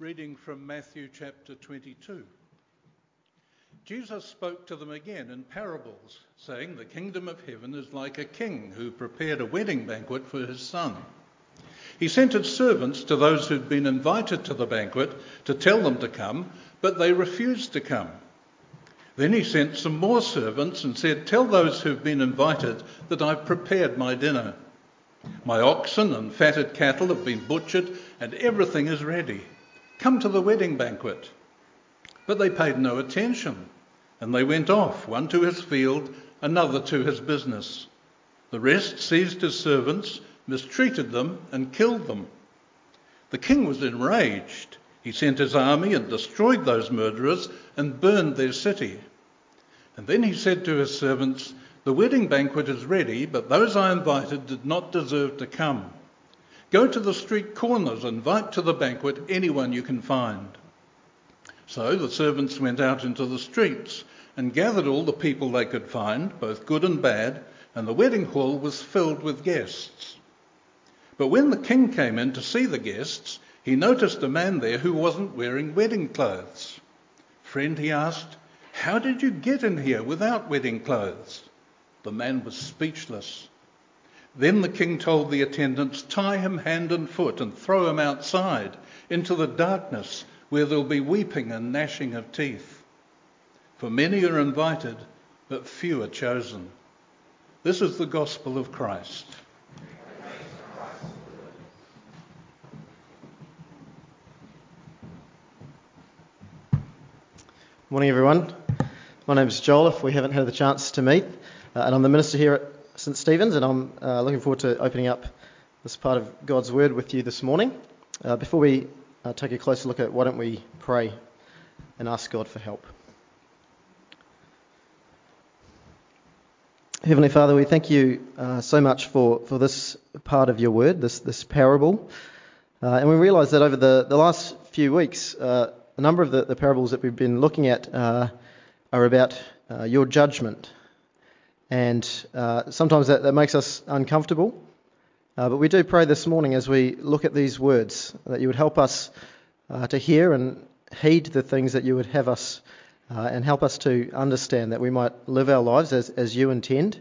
Reading from Matthew chapter 22. Jesus spoke to them again in parables, saying, The kingdom of heaven is like a king who prepared a wedding banquet for his son. He sent his servants to those who'd been invited to the banquet to tell them to come, but they refused to come. Then he sent some more servants and said, Tell those who've been invited that I've prepared my dinner. My oxen and fatted cattle have been butchered, and everything is ready. Come to the wedding banquet. But they paid no attention, and they went off, one to his field, another to his business. The rest seized his servants, mistreated them, and killed them. The king was enraged. He sent his army and destroyed those murderers and burned their city. And then he said to his servants, The wedding banquet is ready, but those I invited did not deserve to come. Go to the street corners, and invite to the banquet anyone you can find. So the servants went out into the streets and gathered all the people they could find, both good and bad, and the wedding hall was filled with guests. But when the king came in to see the guests, he noticed a man there who wasn't wearing wedding clothes. Friend, he asked, how did you get in here without wedding clothes? The man was speechless. Then the king told the attendants, Tie him hand and foot and throw him outside into the darkness where there'll be weeping and gnashing of teeth. For many are invited, but few are chosen. This is the gospel of Christ. Morning, everyone. My name is Joel, if we haven't had the chance to meet, uh, and I'm the minister here at St Stephen's, and I'm uh, looking forward to opening up this part of God's Word with you this morning. Uh, before we uh, take a closer look at why don't we pray and ask God for help? Heavenly Father, we thank you uh, so much for, for this part of your Word, this, this parable. Uh, and we realise that over the, the last few weeks, uh, a number of the, the, parables that we've been looking at are about your judgment and uh, sometimes that, that, makes us uncomfortable. Uh, but we do pray this morning as we look at these words that you would help us uh, to hear and heed the things that you would have us uh, and help us to understand that we might live our lives as, as you intend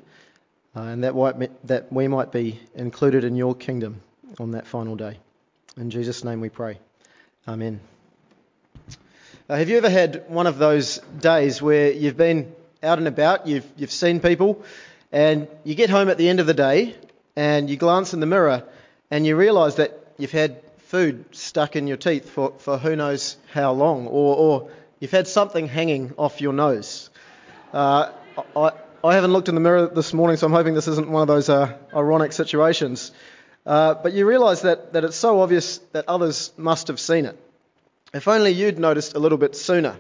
uh, and that, that we might be included in your kingdom on that final day. In Jesus' name we pray. Amen. Uh, have you ever had one of those days where you've been out and about, you've, you've seen people, and you get home at the end of the day and you glance in the mirror and you realise that you've had food stuck in your teeth for, for who knows how long, or, or you've had something hanging off your nose. Uh, I, I haven't looked in the mirror this morning, so I'm hoping this isn't one of those uh, ironic situations. Uh, but you realise that, that it's so obvious that others must have seen it. If only you'd noticed a little bit sooner.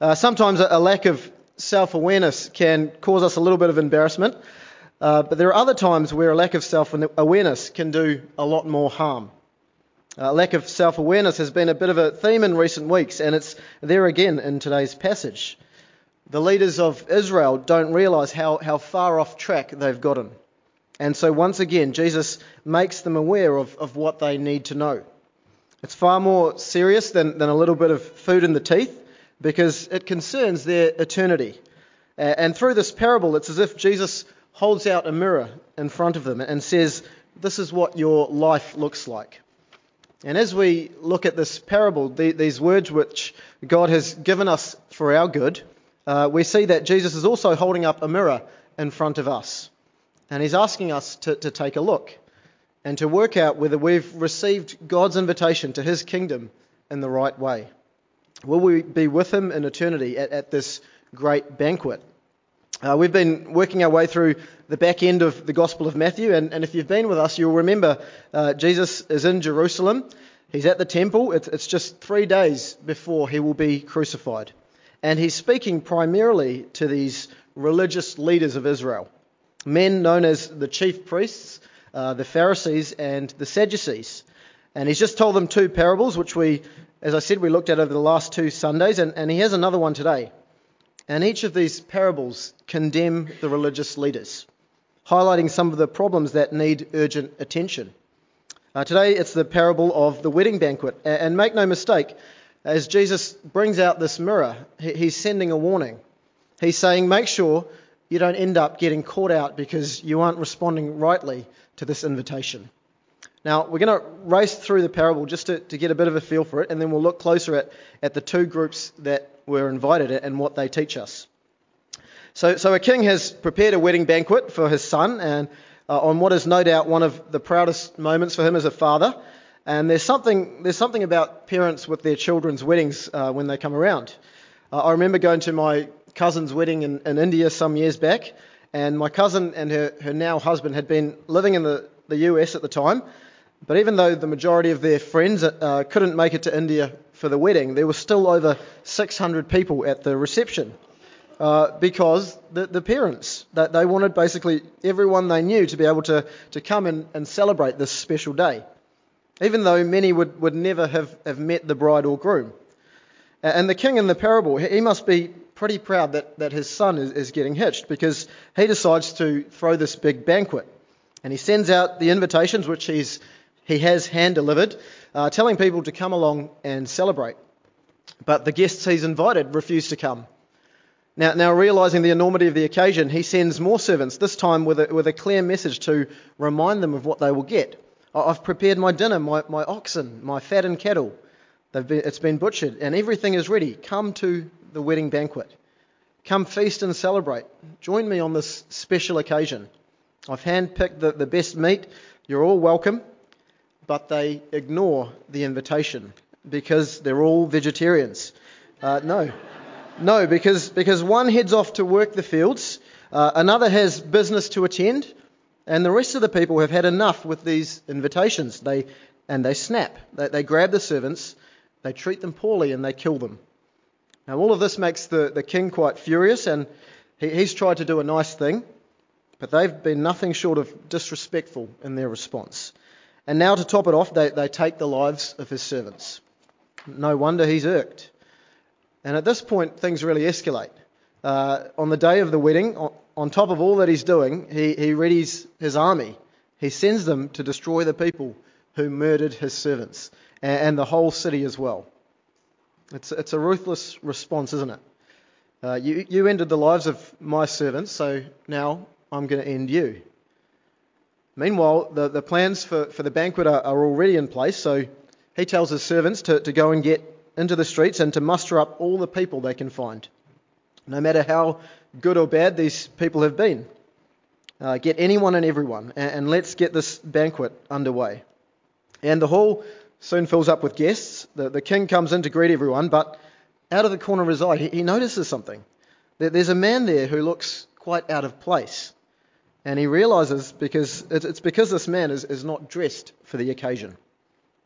Uh, sometimes a, a, lack of self awareness can cause us a little bit of embarrassment, uh, but there are other times where a lack of self awareness can do a lot more harm. Uh, lack of self awareness has been a bit of a theme in recent weeks, and it's there again in today's passage. The leaders of Israel don't realize how, how far off track they've gotten. And so, once again, Jesus makes them aware of, of what they need to know. It's far more serious than, than a little bit of food in the teeth because it concerns their eternity. And through this parable, it's as if Jesus holds out a mirror in front of them and says, This is what your life looks like. And as we look at this parable, these words which God has given us for our good, uh, we see that Jesus is also holding up a mirror in front of us. And he's asking us to, to take a look and to work out whether we've received God's invitation to his kingdom in the right way. Will we be with him in eternity at, at this great banquet? Uh, we've been working our way through the back end of the Gospel of Matthew, and, and if you've been with us, you'll remember uh, Jesus is in Jerusalem. He's at the temple. It's, it's just three days before he will be crucified. And he's speaking primarily to these religious leaders of Israel, men known as the chief priests, uh, the Pharisees, and the Sadducees. And he's just told them two parables, which we as I said, we looked at over the last two Sundays, and, and he has another one today. And each of these parables condemn the religious leaders, highlighting some of the problems that need urgent attention. Uh, today it's the parable of the wedding banquet. And, and make no mistake, as Jesus brings out this mirror, he's sending a warning. He's saying, make sure you don't end up getting caught out because you aren't responding rightly to this invitation. Now, we're going to race through the parable just to, to, get a bit of a feel for it, and then we'll look closer at, at the two groups that were invited and what they teach us. So, so a king has prepared a wedding banquet for his son, and uh, on what is no doubt one of the proudest moments for him as a father. And there's something, there's something about parents with their children's weddings uh, when they come around. Uh, I remember going to my cousin's wedding in, in India some years back, and my cousin and her, her now husband had been living in the, the US at the time. But even though the majority of their friends uh, couldn't make it to India for the wedding, there were still over 600 people at the reception. Uh, because the, the parents, that they wanted basically everyone they knew to be able to, to come and, and celebrate this special day, even though many would, would never have, have met the bride or groom. And the king in the parable, he must be pretty proud that, that his son is, is getting hitched because he decides to throw this big banquet. And he sends out the invitations, which he's he has hand delivered, uh, telling people to come along and celebrate. But the guests he's invited refuse to come. Now, now realizing the enormity of the occasion, he sends more servants, this time with a, with a clear message to remind them of what they will get. I've prepared my dinner, my, my oxen, my fattened cattle. Been, it's been butchered, and everything is ready. Come to the wedding banquet. Come feast and celebrate. Join me on this special occasion. I've handpicked the, the best meat. You're all welcome but they ignore the invitation because they're all vegetarians. Uh, no. No, because, because one heads off to work the fields, uh, another has business to attend, and the rest of the people have had enough with these invitations. They, and they snap. They, they grab the servants, they treat them poorly, and they kill them. Now, all of this makes the, the king quite furious, and he, he's tried to do a nice thing, but they've been nothing short of disrespectful in their response. And now, to top it off, they, they take the lives of his servants. No wonder he's irked. And at this point, things really escalate. Uh, on the day of the wedding, on, on top of all that he's doing, he, he readies his army. He sends them to destroy the people who murdered his servants and, and the whole city as well. It's, it's a ruthless response, isn't it? Uh, you, you ended the lives of my servants, so now I'm going to end you. Meanwhile, the, the plans for, for the banquet are, are already in place, so he tells his servants to, to go and get into the streets and to muster up all the people they can find, no matter how good or bad these people have been. Uh, get anyone and everyone, and, and, let's get this banquet underway. And the hall soon fills up with guests. The, the king comes in to greet everyone, but out of the corner of his eye, he, he notices something. There's a man there who looks quite out of place. And he realizes because it's because this man is, is not dressed for the occasion.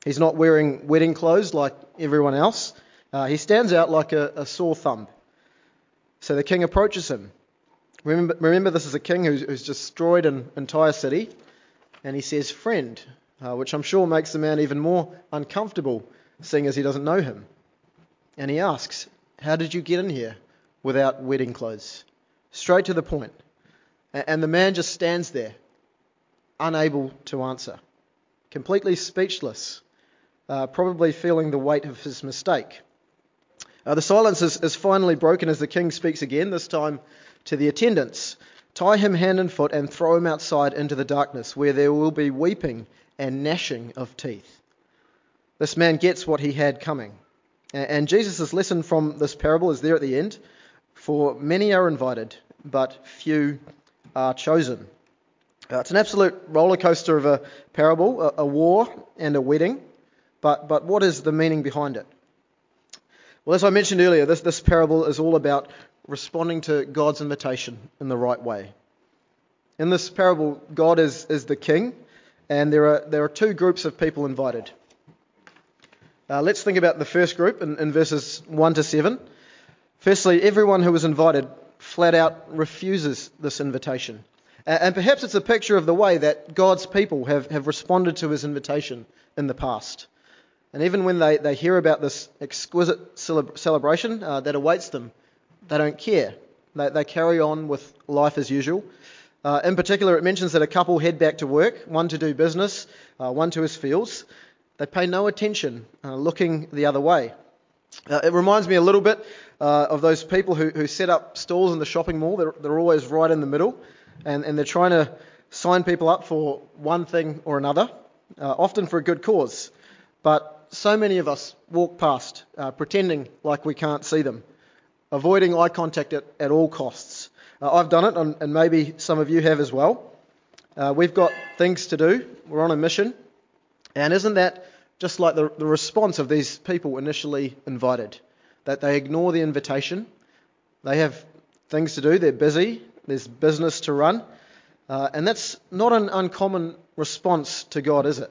He's not wearing wedding clothes like everyone else. Uh, he stands out like a, a, sore thumb. So the king approaches him. Remember, remember this is a king who's, who's destroyed an entire city. And he says, Friend, uh, which I'm sure makes the man even more uncomfortable, seeing as he doesn't know him. And he asks, How did you get in here without wedding clothes? Straight to the point. And the man just stands there, unable to answer, completely speechless, uh, probably feeling the weight of his mistake. Uh, the silence is, is finally broken as the king speaks again, this time to the attendants. Tie him hand and foot and throw him outside into the darkness, where there will be weeping and gnashing of teeth. This man gets what he had coming. And Jesus' lesson from this parable is there at the end. For many are invited, but few are chosen. Uh, it's an absolute roller coaster of a parable, a, a, war and a wedding. But, but what is the meaning behind it? Well, as I mentioned earlier, this, this parable is all about responding to God's invitation in the right way. In this parable, God is, is the king, and there are, there are two groups of people invited. Uh, let's think about the first group in, in verses 1 to 7. Firstly, everyone who was invited flat out refuses this invitation. And perhaps it's a picture of the way that God's people have, have responded to his invitation in the past. And even when they, they hear about this exquisite celebration uh, that awaits them, they don't care. They, they carry on with life as usual. Uh, in particular, it mentions that a couple head back to work, one to do business, uh, one to his fields. They pay no attention, uh, looking the other way. Uh, it reminds me a little bit uh, of those people who, who set up stalls in the shopping mall. They're, they're always right in the middle, and, and they're trying to sign people up for one thing or another, uh, often for a good cause. But so many of us walk past, uh, pretending like we can't see them, avoiding eye contact at, at all costs. Uh, I've done it, and, and, maybe some of you have as well. Uh, we've got things to do, we're on a mission, and isn't that just like the, the response of these people initially invited? That they ignore the invitation, they have things to do, they're busy, there's business to run, uh, and that's not an uncommon response to God, is it?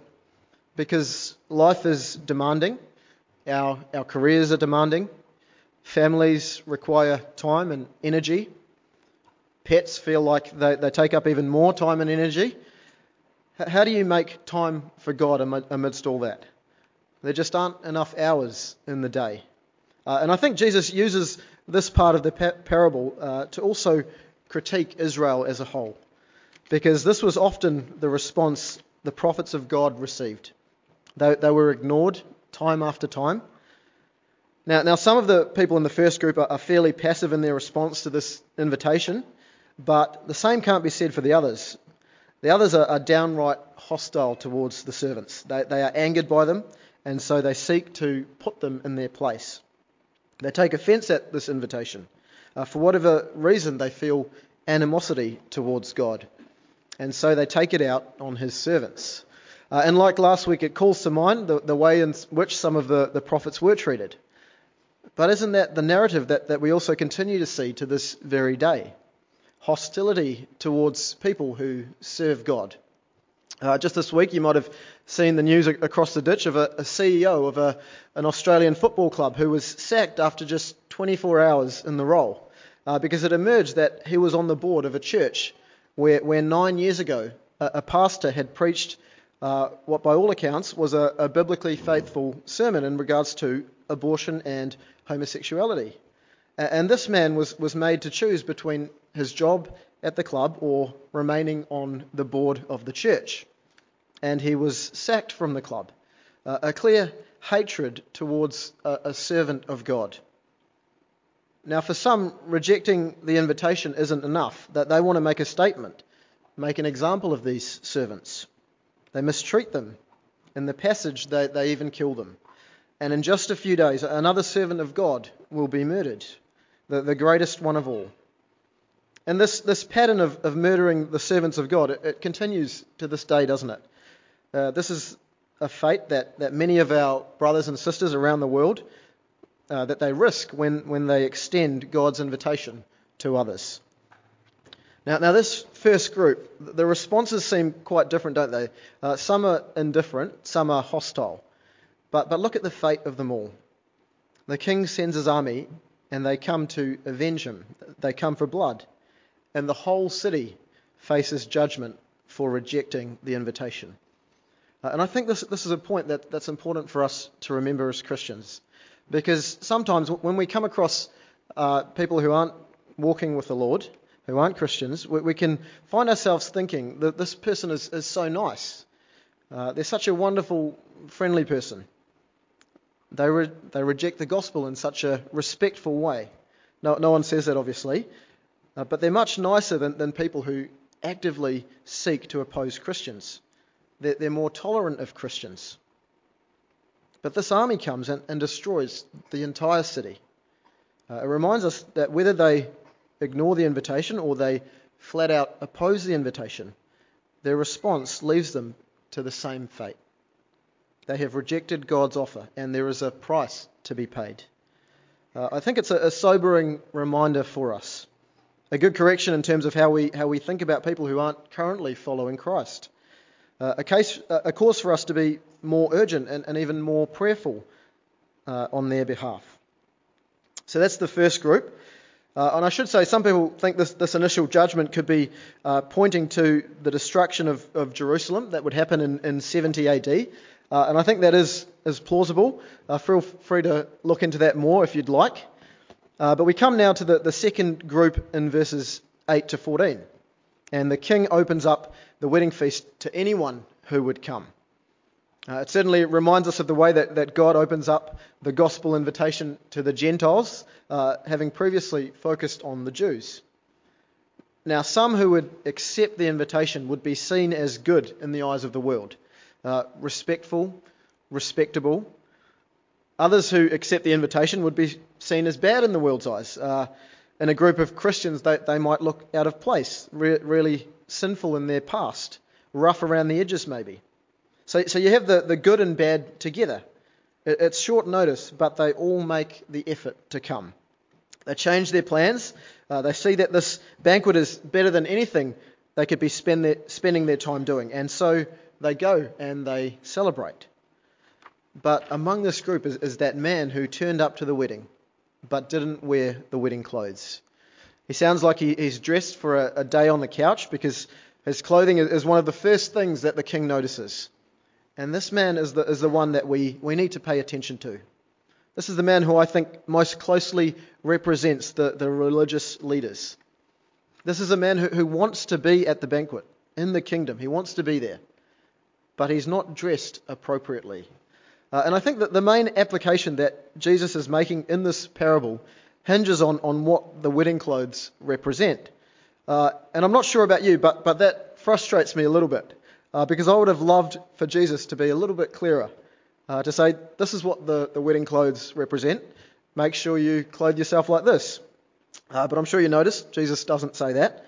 Because life is demanding, our, our careers are demanding, families require time and energy, pets feel like they, they take up even more time and energy. How do you make time for God amidst all that? There just aren't enough hours in the day. Uh, and I think Jesus uses this part of the parable uh, to also critique Israel as a whole because this was often the response the prophets of God received. They, they were ignored time after time. Now, now, some of the people in the first group are, are fairly passive in their response to this invitation, but the same can't be said for the others. The others are, are downright hostile towards the servants. They, they are angered by them, and so they seek to put them in their place. They take offence at this invitation. Uh, for whatever reason, they feel animosity towards God and so they take it out on his servants. Uh, and like last week, it calls to mind the, the way in which some of the, the prophets were treated. But isn't that the narrative that, that we also continue to see to this very day? Hostility towards people who serve God. Uh, just this week, you might have seen the news across the ditch of a, a CEO of a, an Australian football club who was sacked after just 24 hours in the role uh, because it emerged that he was on the board of a church where, where nine years ago a, a pastor had preached uh, what, by all accounts, was a, a biblically faithful sermon in regards to abortion and homosexuality. And this man was, was made to choose between his job at the club or remaining on the board of the church. And he was sacked from the club. Uh, a clear hatred towards a, a servant of God. Now, for some, rejecting the invitation isn't enough, that they want to make a statement, make an example of these servants. They mistreat them. In the passage, they, they even kill them. And in just a few days, another servant of God will be murdered, the, the greatest one of all. And this, this pattern of, of murdering the servants of God, it, it continues to this day, doesn't it? Uh, this is a fate that, that many of our brothers and sisters around the world uh, that they risk when, when they extend God's invitation to others. Now, now, this first group, the responses seem quite different, don't they? Uh, some are indifferent, some are hostile. But, but look at the fate of them all. The king sends his army, and they come to avenge him. They come for blood. And the whole city faces judgment for rejecting the invitation. Uh, and I think this, this is a point that, that's important for us to remember as Christians. Because sometimes when we come across uh, people who aren't walking with the Lord, who aren't Christians, we, we can find ourselves thinking that this person is, is so nice. Uh, they're such a wonderful, friendly person. They, re- they reject the gospel in such a respectful way. No, no one says that, obviously. Uh, but they're much nicer than, than people who actively seek to oppose Christians. They're, more tolerant of Christians. But this army comes and, and destroys the entire city. Uh, it reminds us that whether they ignore the invitation or they flat out oppose the invitation, their response leaves them to the same fate. They have rejected God's offer, and there is a price to be paid. Uh, I think it's a, a, sobering reminder for us, a good correction in terms of how we, how we think about people who aren't currently following Christ. Uh, a, case, a course for us to be more urgent and, and even more prayerful uh, on their behalf. So that's the first group. Uh, and I should say, some people think this, this initial judgment could be uh, pointing to the destruction of, of, Jerusalem that would happen in, in 70 AD. Uh, and I think that is, is plausible. Feel free to look into that more if you'd like. But we come now to the, the second group in verses 8 to 14. And the king opens up the wedding feast to anyone who would come. Uh, it certainly reminds us of the way that, that God opens up the gospel invitation to the Gentiles, uh, having previously focused on the Jews. Now, some who would accept the invitation would be seen as good in the eyes of the world, uh, respectful, respectable. Others who accept the invitation would be seen as bad in the world's eyes. In a group of Christians, they, they might look out of place, re- really sinful in their past, rough around the edges, maybe. So, so you have the, the good and bad together. It, it's short notice, but they all make the effort to come. They change their plans. Uh, they see that this banquet is better than anything they could be spend their, spending their time doing. And so they go and they celebrate. But among this group is, is that man who turned up to the wedding but didn't wear the wedding clothes. He sounds like he, he's dressed for a, a, day on the couch because his clothing is one of the first things that the king notices. And this man is the, is the one that we, we need to pay attention to. This is the man who I think most closely represents the, the religious leaders. This is a man who, who wants to be at the banquet in the kingdom. He wants to be there. But he's not dressed appropriately. Uh, and I think that the main application that Jesus is making in this parable hinges on, on what the wedding clothes represent. Uh, and I'm not sure about you, but, but that frustrates me a little bit uh, because I would have loved for Jesus to be a little bit clearer uh, to say, this is what the, the wedding clothes represent. Make sure you clothe yourself like this. Uh, but I'm sure you noticed Jesus doesn't say that.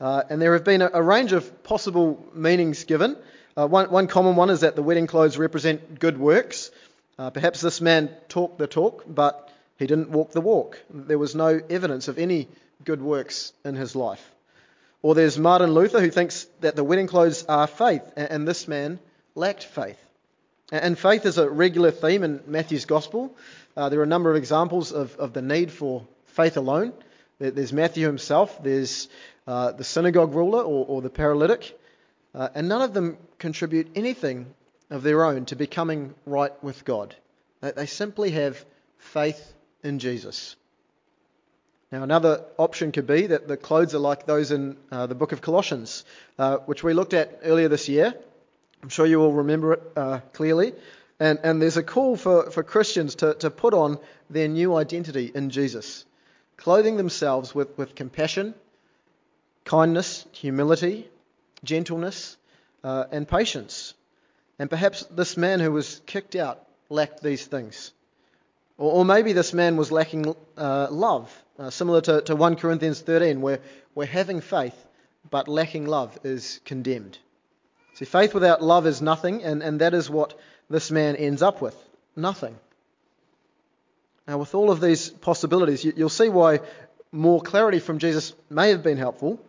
Uh, and there have been a, a, range of possible meanings given. Uh, one, one, common one is that the wedding clothes represent good works. Uh, perhaps this man talked the talk, but he didn't walk the walk. There was no evidence of any good works in his life. Or there's Martin Luther who thinks that the wedding clothes are faith, and, this man lacked faith. And faith is a regular theme in Matthew's Gospel. Uh, there are a number of examples of, of the need for faith alone. There's Matthew himself, there's uh, the synagogue ruler or, or the paralytic, uh, and none of them contribute anything of their own to becoming right with God. They simply have faith in Jesus. Now, another option could be that the clothes are like those in uh, the book of Colossians, uh, which we looked at earlier this year. I'm sure you all remember it uh, clearly. And, and there's a call for, for Christians to, to put on their new identity in Jesus, clothing themselves with, with compassion, kindness, humility, gentleness, uh, and patience. And perhaps this man who was kicked out lacked these things. Or, or maybe this man was lacking uh, love, uh, similar to, to 1 Corinthians 13, where, where having faith but lacking love is condemned. See, faith without love is nothing, and, and that is what this man ends up with nothing. Now, with all of these possibilities, you, will see why more clarity from Jesus may have been helpful,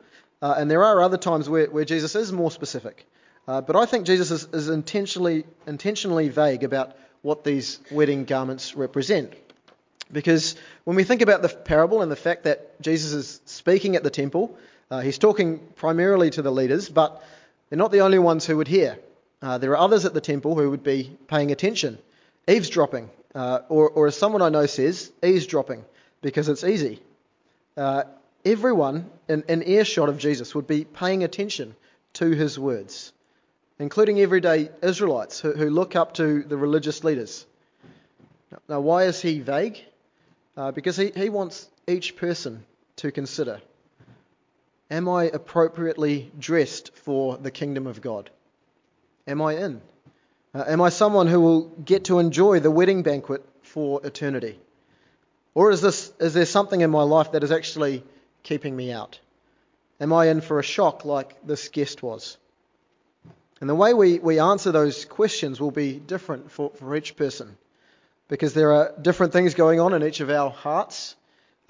uh, and there are other times where, where Jesus is more specific. Uh, but I think Jesus is, is intentionally, intentionally vague about what these wedding garments represent. Because when we think about the parable and the fact that Jesus is speaking at the temple, uh, he's talking primarily to the leaders, but they're not the only ones who would hear. Uh, there are others at the temple who would be paying attention, eavesdropping, uh, or, or, as someone I know says, eavesdropping, because it's easy. Uh, everyone in, in earshot of Jesus would be paying attention to his words, including everyday Israelites who, who look up to the religious leaders. Now, why is he vague? Uh, because he, he wants each person to consider Am I appropriately dressed for the kingdom of God? Am I in? Uh, am I someone who will get to enjoy the wedding banquet for eternity? Or is, this, is there something in my life that is actually keeping me out? Am I in for a shock like this guest was? And the way we, we answer those questions will be different for, for each person because there are different things going on in each of our hearts.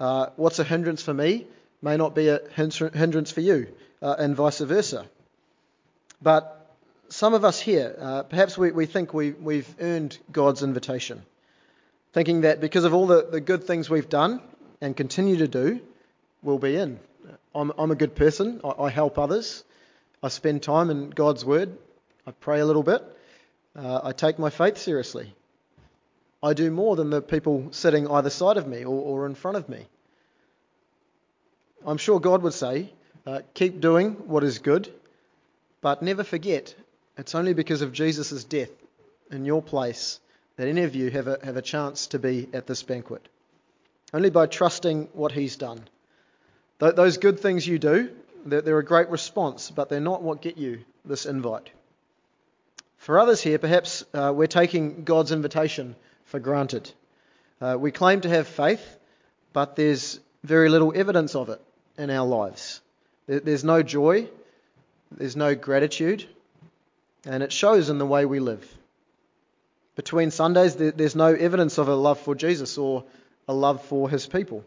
Uh, what's a hindrance for me may not be a hindrance for you, uh, and vice versa. But some of us here, uh, perhaps we, we think we, we've earned God's invitation, thinking that because of all the, the good things we've done and continue to do, we'll be in. I'm, I'm a good person, I, I, help others, I spend time in God's Word, I pray a little bit, uh, I take my faith seriously. I do more than the people sitting either side of me or, or in front of me. I'm sure God would say, Uh, keep doing what is good, but never forget it's only because of Jesus' death in your place that any of you have a, have a chance to be at this banquet. Only by trusting what He's done. Th- those good things you do, they're, they're a great response, but they're not what get you this invite. For others here, perhaps uh, we're taking God's invitation for granted. Uh, we claim to have faith, but there's very little evidence of it in our lives. There's no joy, there's no gratitude, and it shows in the way we live. Between Sundays, there's no evidence of a love for Jesus or a love for his people.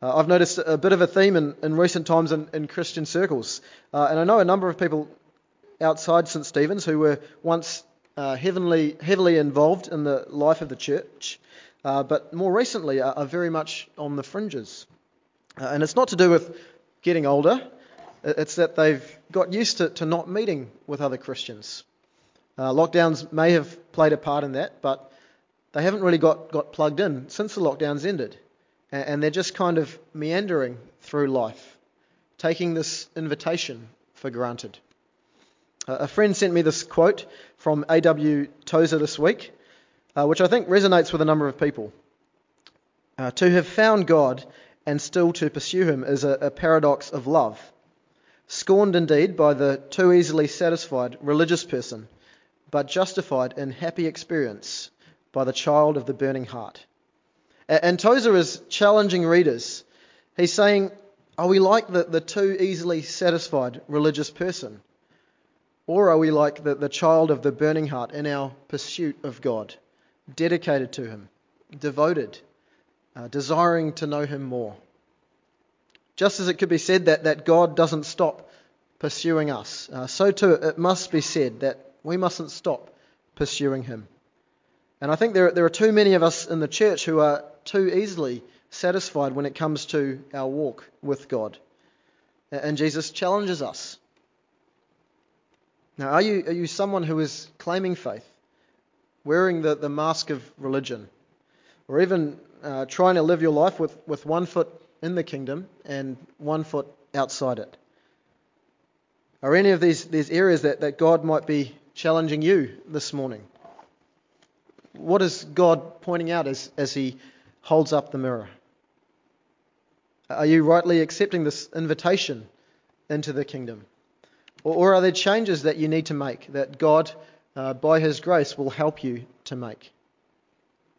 Uh, I've noticed a bit of a theme in, in recent times in, in Christian circles, uh, and I know a number of people outside St. Stephen's who were once uh, heavily, heavily involved in the life of the church, uh, but more recently are, are, very much on the fringes. Uh, and it's not to do with getting older, it's that they've got used to, to not meeting with other Christians. Uh, lockdowns may have played a part in that, but they haven't really got, got plugged in since the lockdowns ended. And, they're just kind of meandering through life, taking this invitation for granted. A friend sent me this quote from A.W. Tozer this week, uh, which I think resonates with a number of people. Uh, to have found God and still to pursue Him is a, a paradox of love, scorned indeed by the too easily satisfied religious person but justified in happy experience by the child of the burning heart. And Tozer is challenging readers. He's saying, Are we like the, the too easily satisfied religious person? Or are we like the, the child of the burning heart in our pursuit of God, dedicated to Him, devoted, uh, desiring to know Him more? Just as it could be said that, that God doesn't stop pursuing us, uh, so too it must be said that we mustn't stop pursuing Him. And I think there, there are too many of us in the church who are too easily satisfied when it comes to our walk with God. And Jesus challenges us. Now, are you, are you someone who is claiming faith, wearing the, the mask of religion, or even uh, trying to live your life with, with one foot in the kingdom and one foot outside it? Are any of these, these areas that, that God might be challenging you this morning? What is God pointing out as, as He holds up the mirror? Are you rightly accepting this invitation into the kingdom? Or, are there changes that you need to make that God, uh, by His grace, will help you to make?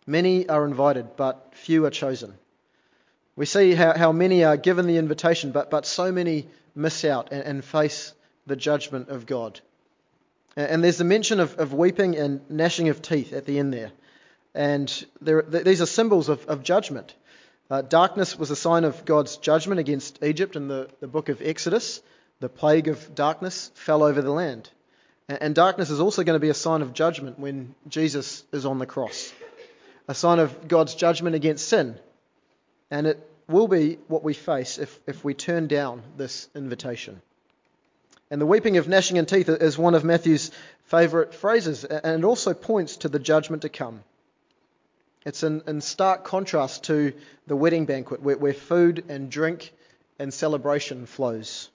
Many are invited, but few are chosen. We see how, how many are given the invitation, but, but so many miss out and, and face the judgment of God. And there's a mention of, of weeping and gnashing of teeth at the end there. And there, these are symbols of, of judgment. Uh, darkness was a sign of God's judgment against Egypt in the, the book of Exodus. The plague of darkness fell over the land. And, and darkness is also going to be a sign of judgment when Jesus is on the cross. A sign of God's judgment against sin. And it will be what we face if, if we turn down this invitation. And the weeping of gnashing and teeth is one of Matthew's favourite phrases, and it also points to the judgment to come. It's in, in stark contrast to the wedding banquet, where, where food and drink and celebration flows.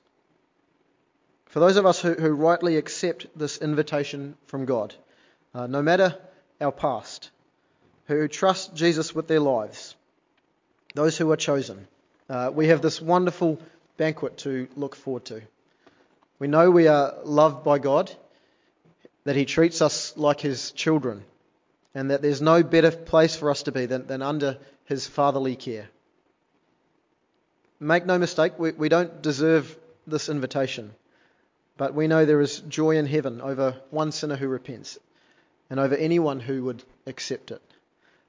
For those of us who, who rightly accept this invitation from God, uh, no matter our past, who trust Jesus with their lives, those who are chosen, uh, we have this wonderful banquet to look forward to. We know we are loved by God, that He treats us like His children, and that there's no better place for us to be than, than under His fatherly care. Make no mistake, we, we don't deserve this invitation, but we know there is joy in heaven over one sinner who repents and over anyone who would accept it.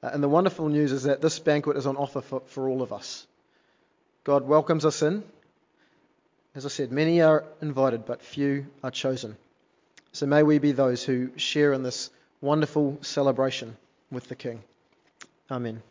Uh, and the wonderful news is that this banquet is on offer for, for all of us. God welcomes us in as I said, many are invited, but few are chosen. So may we be those who share in this wonderful celebration with the King. Amen.